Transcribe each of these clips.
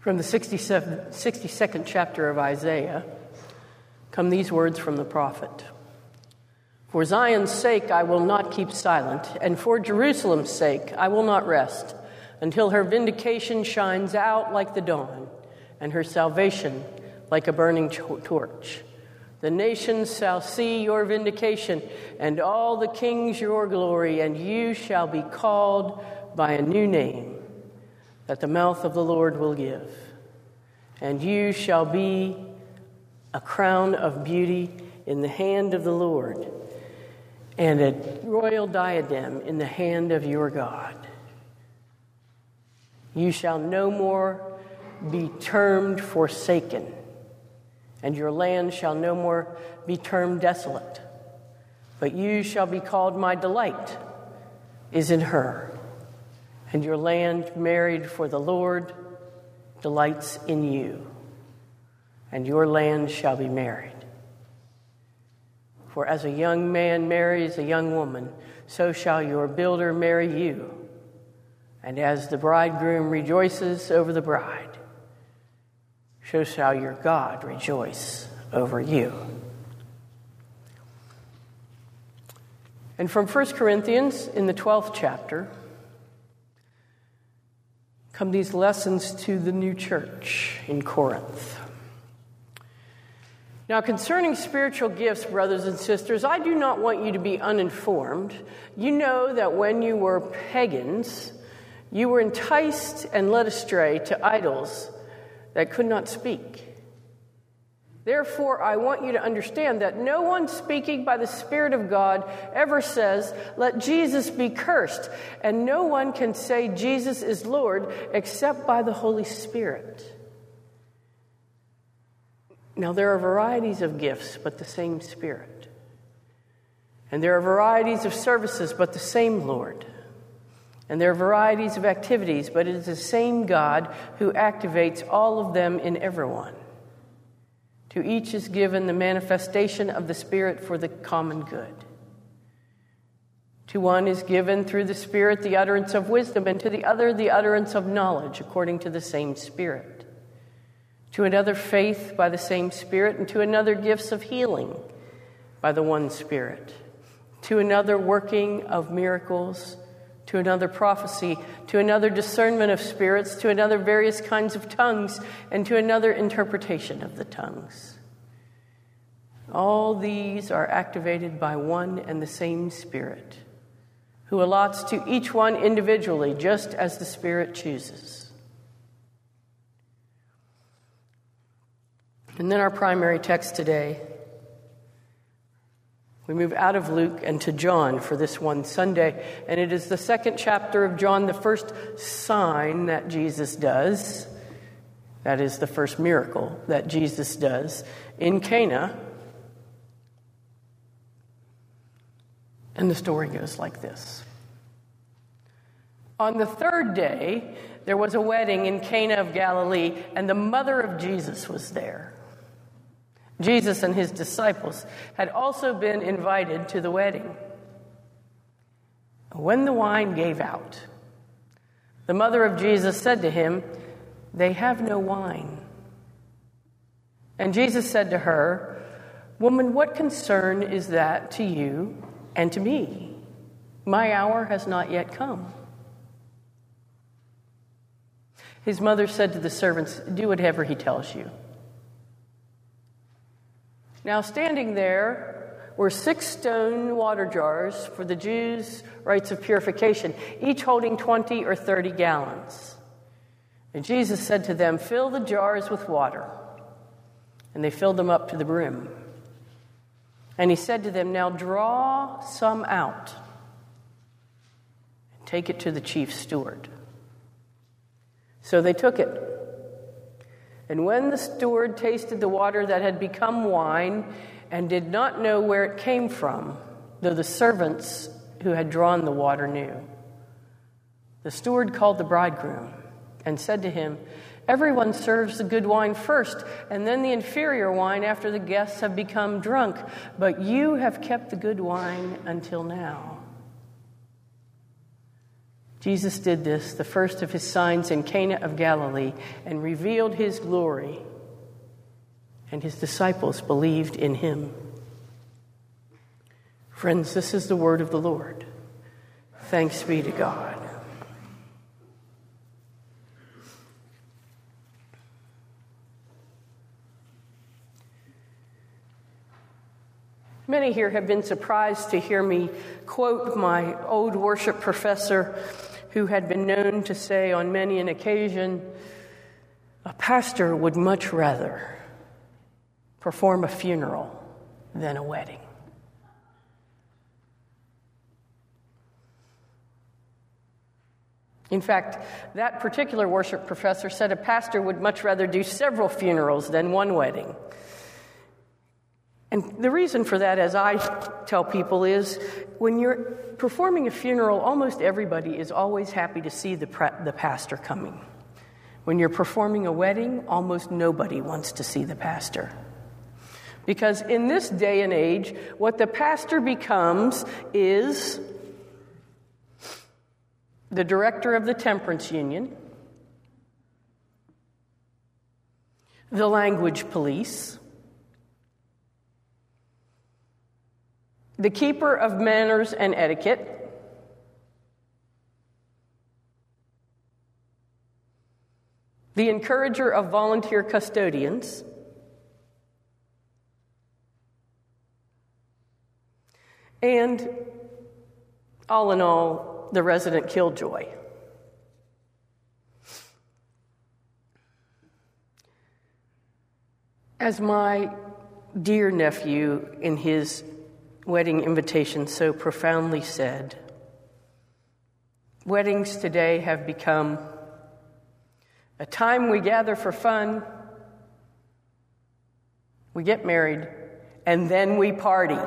From the 62nd chapter of Isaiah come these words from the prophet For Zion's sake I will not keep silent, and for Jerusalem's sake I will not rest, until her vindication shines out like the dawn, and her salvation like a burning torch. The nations shall see your vindication, and all the kings your glory, and you shall be called by a new name that the mouth of the Lord will give. And you shall be a crown of beauty in the hand of the Lord, and a royal diadem in the hand of your God. You shall no more be termed forsaken, and your land shall no more be termed desolate, but you shall be called my delight is in her and your land married for the Lord delights in you, and your land shall be married. For as a young man marries a young woman, so shall your builder marry you. And as the bridegroom rejoices over the bride, so shall your God rejoice over you. And from 1 Corinthians in the 12th chapter, come these lessons to the new church in Corinth. Now, concerning spiritual gifts, brothers and sisters, I do not want you to be uninformed. You know that when you were pagans, you were enticed and led astray to idols that could not speak. Therefore, I want you to understand that no one speaking by the Spirit of God ever says, Let Jesus be cursed. And no one can say Jesus is Lord except by the Holy Spirit. Now, there are varieties of gifts, but the same Spirit. And there are varieties of services, but the same Lord. And there are varieties of activities, but it is the same God who activates all of them in everyone. To each is given the manifestation of the Spirit for the common good. To one is given through the Spirit the utterance of wisdom, and to the other the utterance of knowledge according to the same Spirit. To another, faith by the same Spirit, and to another, gifts of healing by the one Spirit. To another, working of miracles. To another, prophecy. To another, discernment of spirits. To another, various kinds of tongues. And to another, interpretation of the tongues. All these are activated by one and the same Spirit, who allots to each one individually, just as the Spirit chooses. And then our primary text today. We move out of Luke and to John for this one Sunday, and it is the second chapter of John, the first sign that Jesus does. That is the first miracle that Jesus does in Cana. And the story goes like this On the third day, there was a wedding in Cana of Galilee, and the mother of Jesus was there. Jesus and his disciples had also been invited to the wedding. When the wine gave out, the mother of Jesus said to him, They have no wine. And Jesus said to her, Woman, what concern is that to you and to me? My hour has not yet come. His mother said to the servants, Do whatever he tells you. Now, standing there were six stone water jars for the Jews' rites of purification, each holding 20 or 30 gallons. And Jesus said to them, Fill the jars with water. And they filled them up to the brim. And he said to them, Now draw some out and take it to the chief steward. So they took it. And when the steward tasted the water that had become wine and did not know where it came from, though the servants who had drawn the water knew, the steward called the bridegroom and said to him, Everyone serves the good wine first, and then the inferior wine after the guests have become drunk, but you have kept the good wine until now. Jesus did this, the first of his signs in Cana of Galilee, and revealed his glory, and his disciples believed in him. Friends, this is the word of the Lord. Thanks be to God. Many here have been surprised to hear me quote my old worship professor who had been known to say on many an occasion, a pastor would much rather perform a funeral than a wedding. In fact, that particular worship professor said a pastor would much rather do several funerals than one wedding. And the reason for that, as I tell people, is when you're performing a funeral, almost everybody is always happy to see the, the pastor coming. When you're performing a wedding, almost nobody wants to see the pastor. Because in this day and age, what the pastor becomes is the director of the temperance union, the language police, the keeper of manners and etiquette, the encourager of volunteer custodians, and all in all, the resident killjoy. As my dear nephew in his wedding invitation so profoundly said. Weddings today have become a time we gather for fun, we get married, and then we party.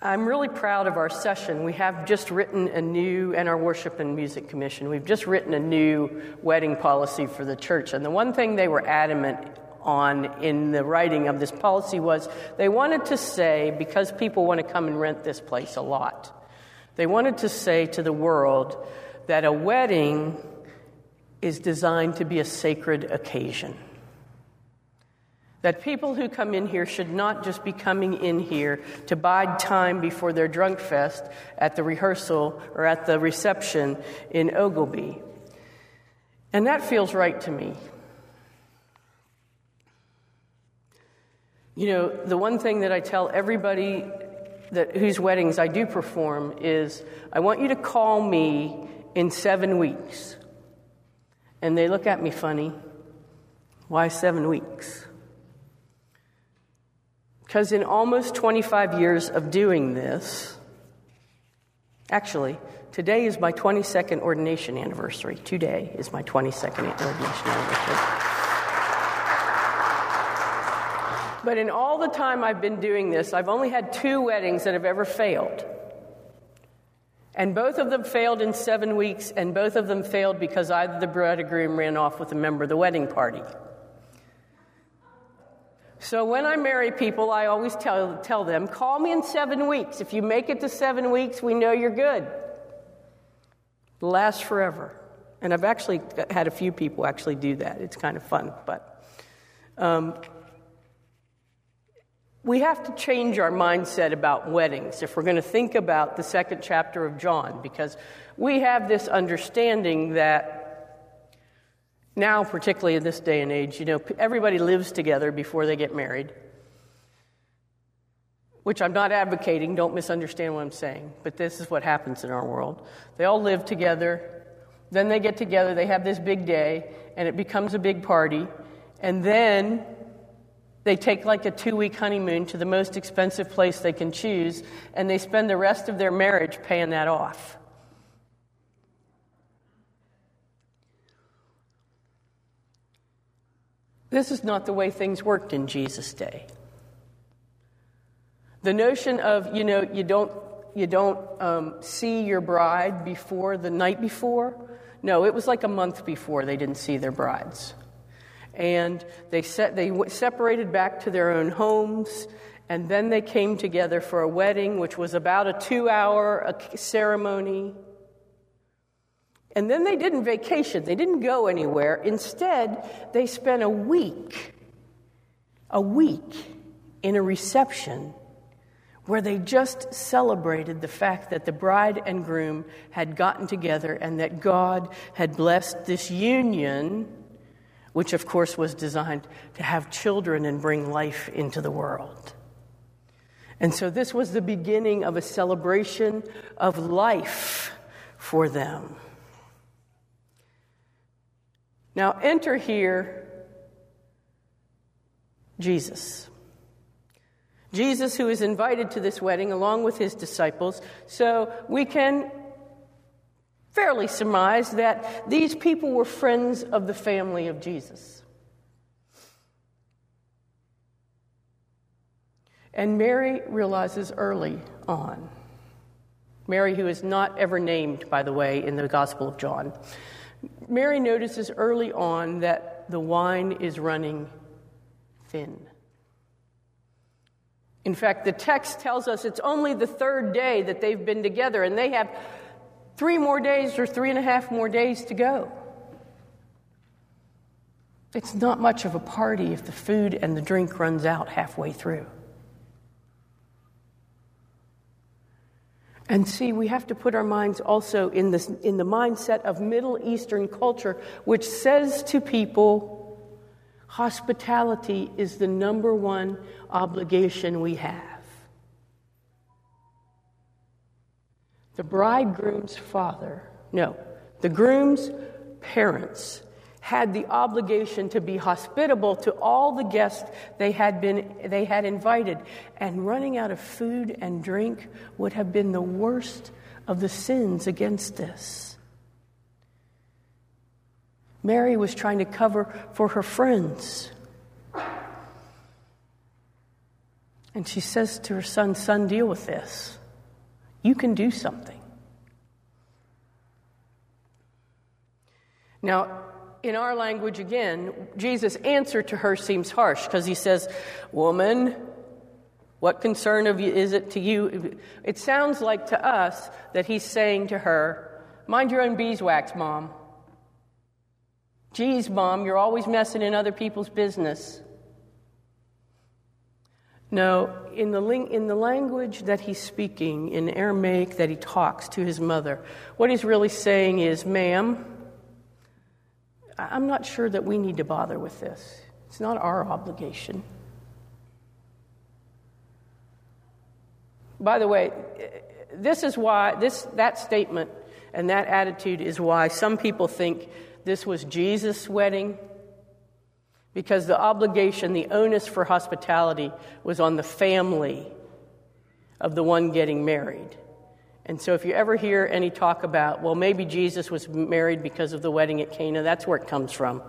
I'm really proud of our session. We have just written a new, and our worship and music commission, we've just written a new wedding policy for the church. And the one thing they were adamant on in the writing of this policy was they wanted to say, because people want to come and rent this place a lot, they wanted to say to the world that a wedding is designed to be a sacred occasion. That people who come in here should not just be coming in here to bide time before their drunk fest at the rehearsal or at the reception in Oglebay. And that feels right to me. You know, the one thing that I tell everybody that whose weddings I do perform is I want you to call me in seven weeks. And they look at me funny. Why seven weeks? Because in almost 25 years of doing this, actually, today is my 22nd ordination anniversary. Today is my 22nd ordination anniversary. But in all the time I've been doing this, I've only had two weddings that have ever failed. And both of them failed in seven weeks, and both of them failed because either the bride or groom ran off with a member of the wedding party. So when I marry people, I always tell, tell them, call me in seven weeks. If you make it to seven weeks, we know you're good. Last forever. And I've actually had a few people actually do that. It's kind of fun, but. Um, we have to change our mindset about weddings if we're going to think about the second chapter of John, because we have this understanding that now, particularly in this day and age, you know, everybody lives together before they get married, which I'm not advocating, don't misunderstand what I'm saying, but this is what happens in our world. They all live together, then they get together, they have this big day, and it becomes a big party, and then they take like a two week honeymoon to the most expensive place they can choose, and they spend the rest of their marriage paying that off. This is not the way things worked in Jesus' day. The notion of, you know, you don't, you don't um, see your bride before the night before. No, it was like a month before they didn't see their brides and they, set, they separated back to their own homes, and then they came together for a wedding, which was about a two hour ceremony. And then they didn't vacation, they didn't go anywhere. Instead, they spent a week, a week in a reception where they just celebrated the fact that the bride and groom had gotten together and that God had blessed this union which of course was designed to have children and bring life into the world. And so this was the beginning of a celebration of life for them. Now, enter here Jesus. Jesus, who is invited to this wedding along with his disciples. So we can fairly surmise that these people were friends of the family of Jesus. And Mary realizes early on, Mary, who is not ever named, by the way, in the Gospel of John, Mary notices early on that the wine is running thin. In fact, the text tells us it's only the third day that they've been together, and they have three more days or three and a half more days to go. It's not much of a party if the food and the drink runs out halfway through. And see, we have to put our minds also in, this, in the mindset of Middle Eastern culture, which says to people, hospitality is the number one obligation we have. The bridegroom's father, no, the groom's parents had the obligation to be hospitable to all the guests they had been they had invited. And running out of food and drink would have been the worst of the sins against this. Mary was trying to cover for her friends. And she says to her son son deal with this you can do something. Now, in our language again, Jesus' answer to her seems harsh because he says, Woman, what concern of you is it to you? It sounds like to us that he's saying to her, Mind your own beeswax, Mom. Geez, Mom, you're always messing in other people's business. Now, in the, ling- in the language that he's speaking, in Aramaic that he talks to his mother, what he's really saying is, ma'am, I'm not sure that we need to bother with this. It's not our obligation. By the way, this is why this, that statement and that attitude is why some people think this was Jesus' wedding because the obligation, the onus for hospitality was on the family of the one getting married. And so, if you ever hear any talk about, well, maybe Jesus was married because of the wedding at Cana, that's where it comes from.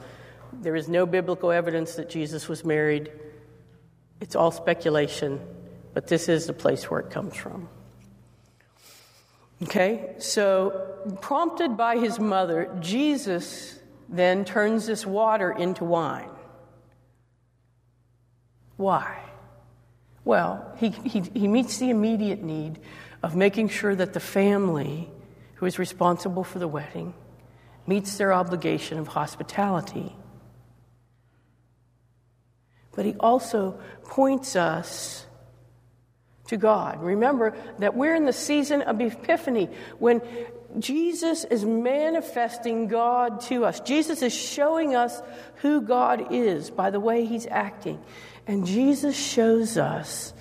There is no biblical evidence that Jesus was married. It's all speculation, but this is the place where it comes from. Okay, so prompted by his mother, Jesus then turns this water into wine. Why? Well, he, he, he meets the immediate need of making sure that the family who is responsible for the wedding meets their obligation of hospitality. But he also points us to God. Remember that we're in the season of Epiphany when Jesus is manifesting God to us. Jesus is showing us who God is by the way he's acting. And Jesus shows us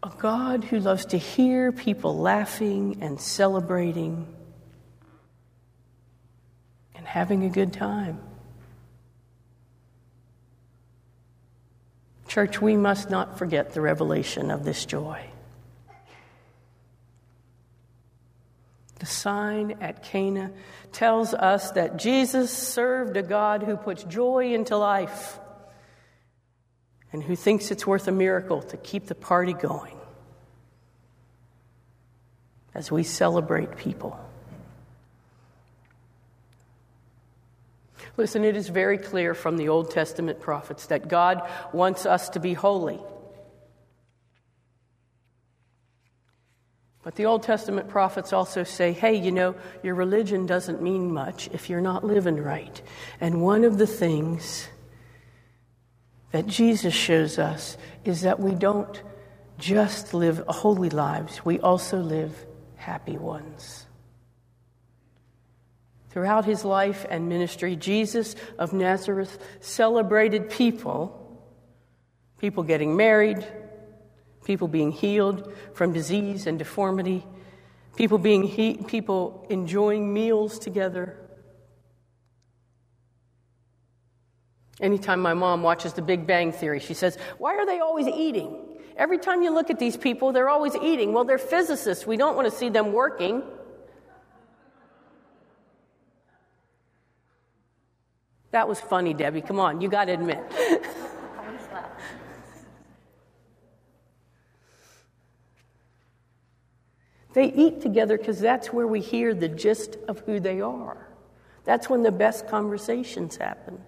a God who loves to hear people laughing and celebrating and having a good time. Church, we must not forget the revelation of this joy. The sign at Cana tells us that Jesus served a God who puts joy into life and who thinks it's worth a miracle to keep the party going as we celebrate people. Listen, it is very clear from the Old Testament prophets that God wants us to be holy. But the Old Testament prophets also say, hey, you know, your religion doesn't mean much if you're not living right. And one of the things that Jesus shows us is that we don't just live holy lives, we also live happy ones. Throughout his life and ministry, Jesus of Nazareth celebrated people, people getting married, people being healed from disease and deformity, people being he- people enjoying meals together, Anytime my mom watches The Big Bang Theory, she says, Why are they always eating? Every time you look at these people, they're always eating. Well, they're physicists. We don't want to see them working. That was funny, Debbie. Come on, you got to admit. they eat together because that's where we hear the gist of who they are. That's when the best conversations happen.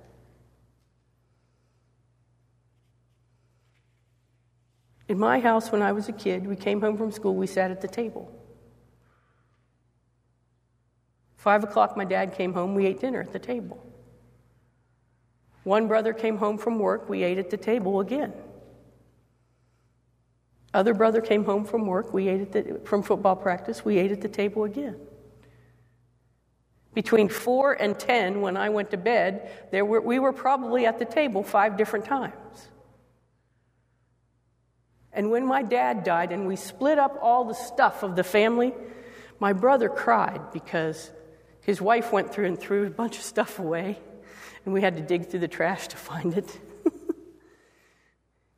In my house, when I was a kid, we came home from school, we sat at the table. Five o'clock, my dad came home, we ate dinner at the table. One brother came home from work, we ate at the table again. Other brother came home from work, we ate at the, from football practice, we ate at the table again. Between four and ten, when I went to bed, there were, we were probably at the table five different times. And when my dad died and we split up all the stuff of the family, my brother cried because his wife went through and threw a bunch of stuff away, and we had to dig through the trash to find it.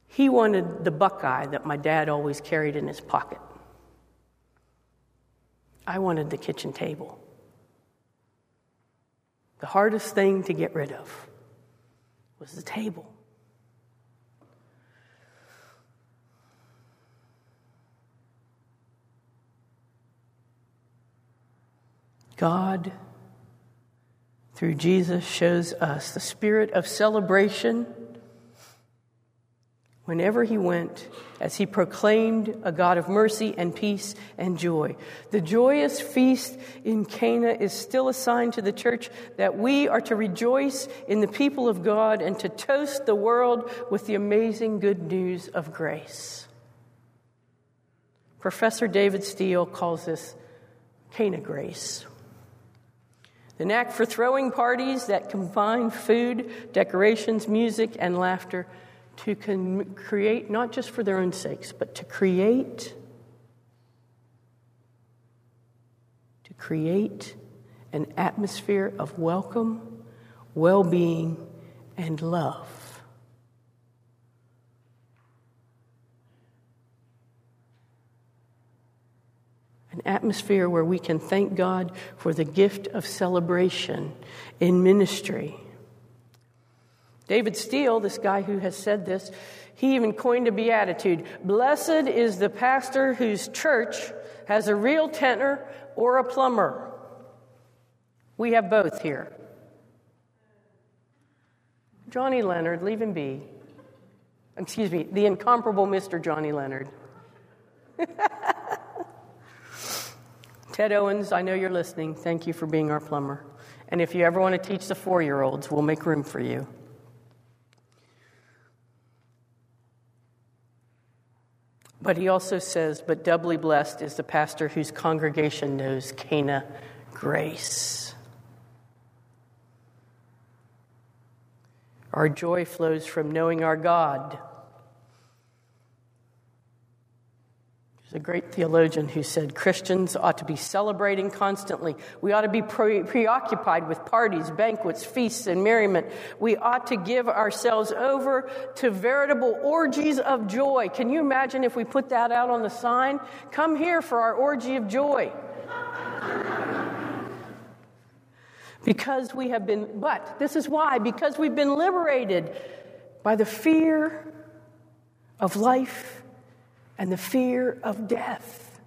he wanted the buckeye that my dad always carried in his pocket. I wanted the kitchen table. The hardest thing to get rid of was the table. God, through Jesus, shows us the spirit of celebration whenever he went as he proclaimed a God of mercy and peace and joy. The joyous feast in Cana is still a sign to the church that we are to rejoice in the people of God and to toast the world with the amazing good news of grace. Professor David Steele calls this Cana grace an act for throwing parties that combine food, decorations, music, and laughter to con- create, not just for their own sakes, but to create, to create an atmosphere of welcome, well being, and love. An atmosphere where we can thank God for the gift of celebration in ministry. David Steele, this guy who has said this, he even coined a beatitude Blessed is the pastor whose church has a real tenor or a plumber. We have both here. Johnny Leonard, leave him be. Excuse me, the incomparable Mr. Johnny Leonard. Ted Owens, I know you're listening. Thank you for being our plumber. And if you ever want to teach the four year olds, we'll make room for you. But he also says, But doubly blessed is the pastor whose congregation knows Cana grace. Our joy flows from knowing our God. There's a great theologian who said Christians ought to be celebrating constantly. We ought to be pre- preoccupied with parties, banquets, feasts, and merriment. We ought to give ourselves over to veritable orgies of joy. Can you imagine if we put that out on the sign? Come here for our orgy of joy. because we have been, but this is why, because we've been liberated by the fear of life and the fear of death.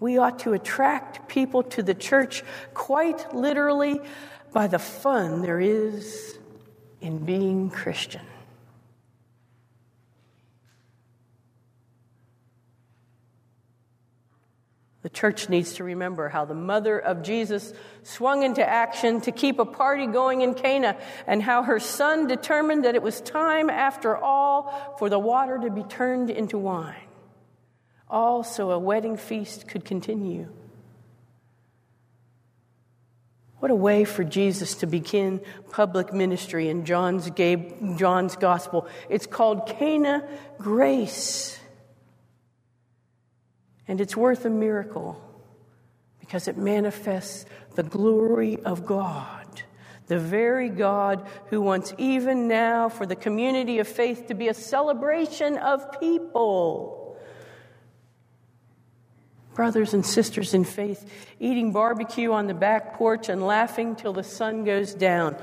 We ought to attract people to the church quite literally by the fun there is in being Christian. The church needs to remember how the mother of Jesus swung into action to keep a party going in Cana and how her son determined that it was time, after all, for the water to be turned into wine. All so a wedding feast could continue. What a way for Jesus to begin public ministry in John's, John's gospel. It's called Cana Grace. And it's worth a miracle because it manifests the glory of God, the very God who wants even now for the community of faith to be a celebration of people. Brothers and sisters in faith, eating barbecue on the back porch and laughing till the sun goes down.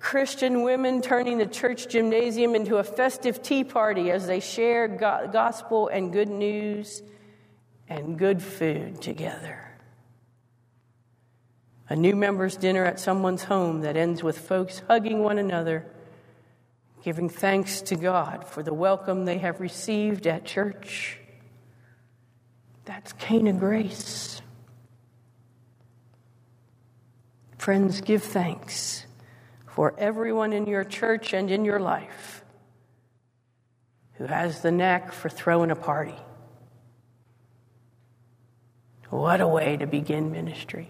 Christian women turning the church gymnasium into a festive tea party as they share gospel and good news and good food together. A new members' dinner at someone's home that ends with folks hugging one another, giving thanks to God for the welcome they have received at church. That's Cana grace. Friends, give thanks for everyone in your church and in your life who has the knack for throwing a party. What a way to begin ministry.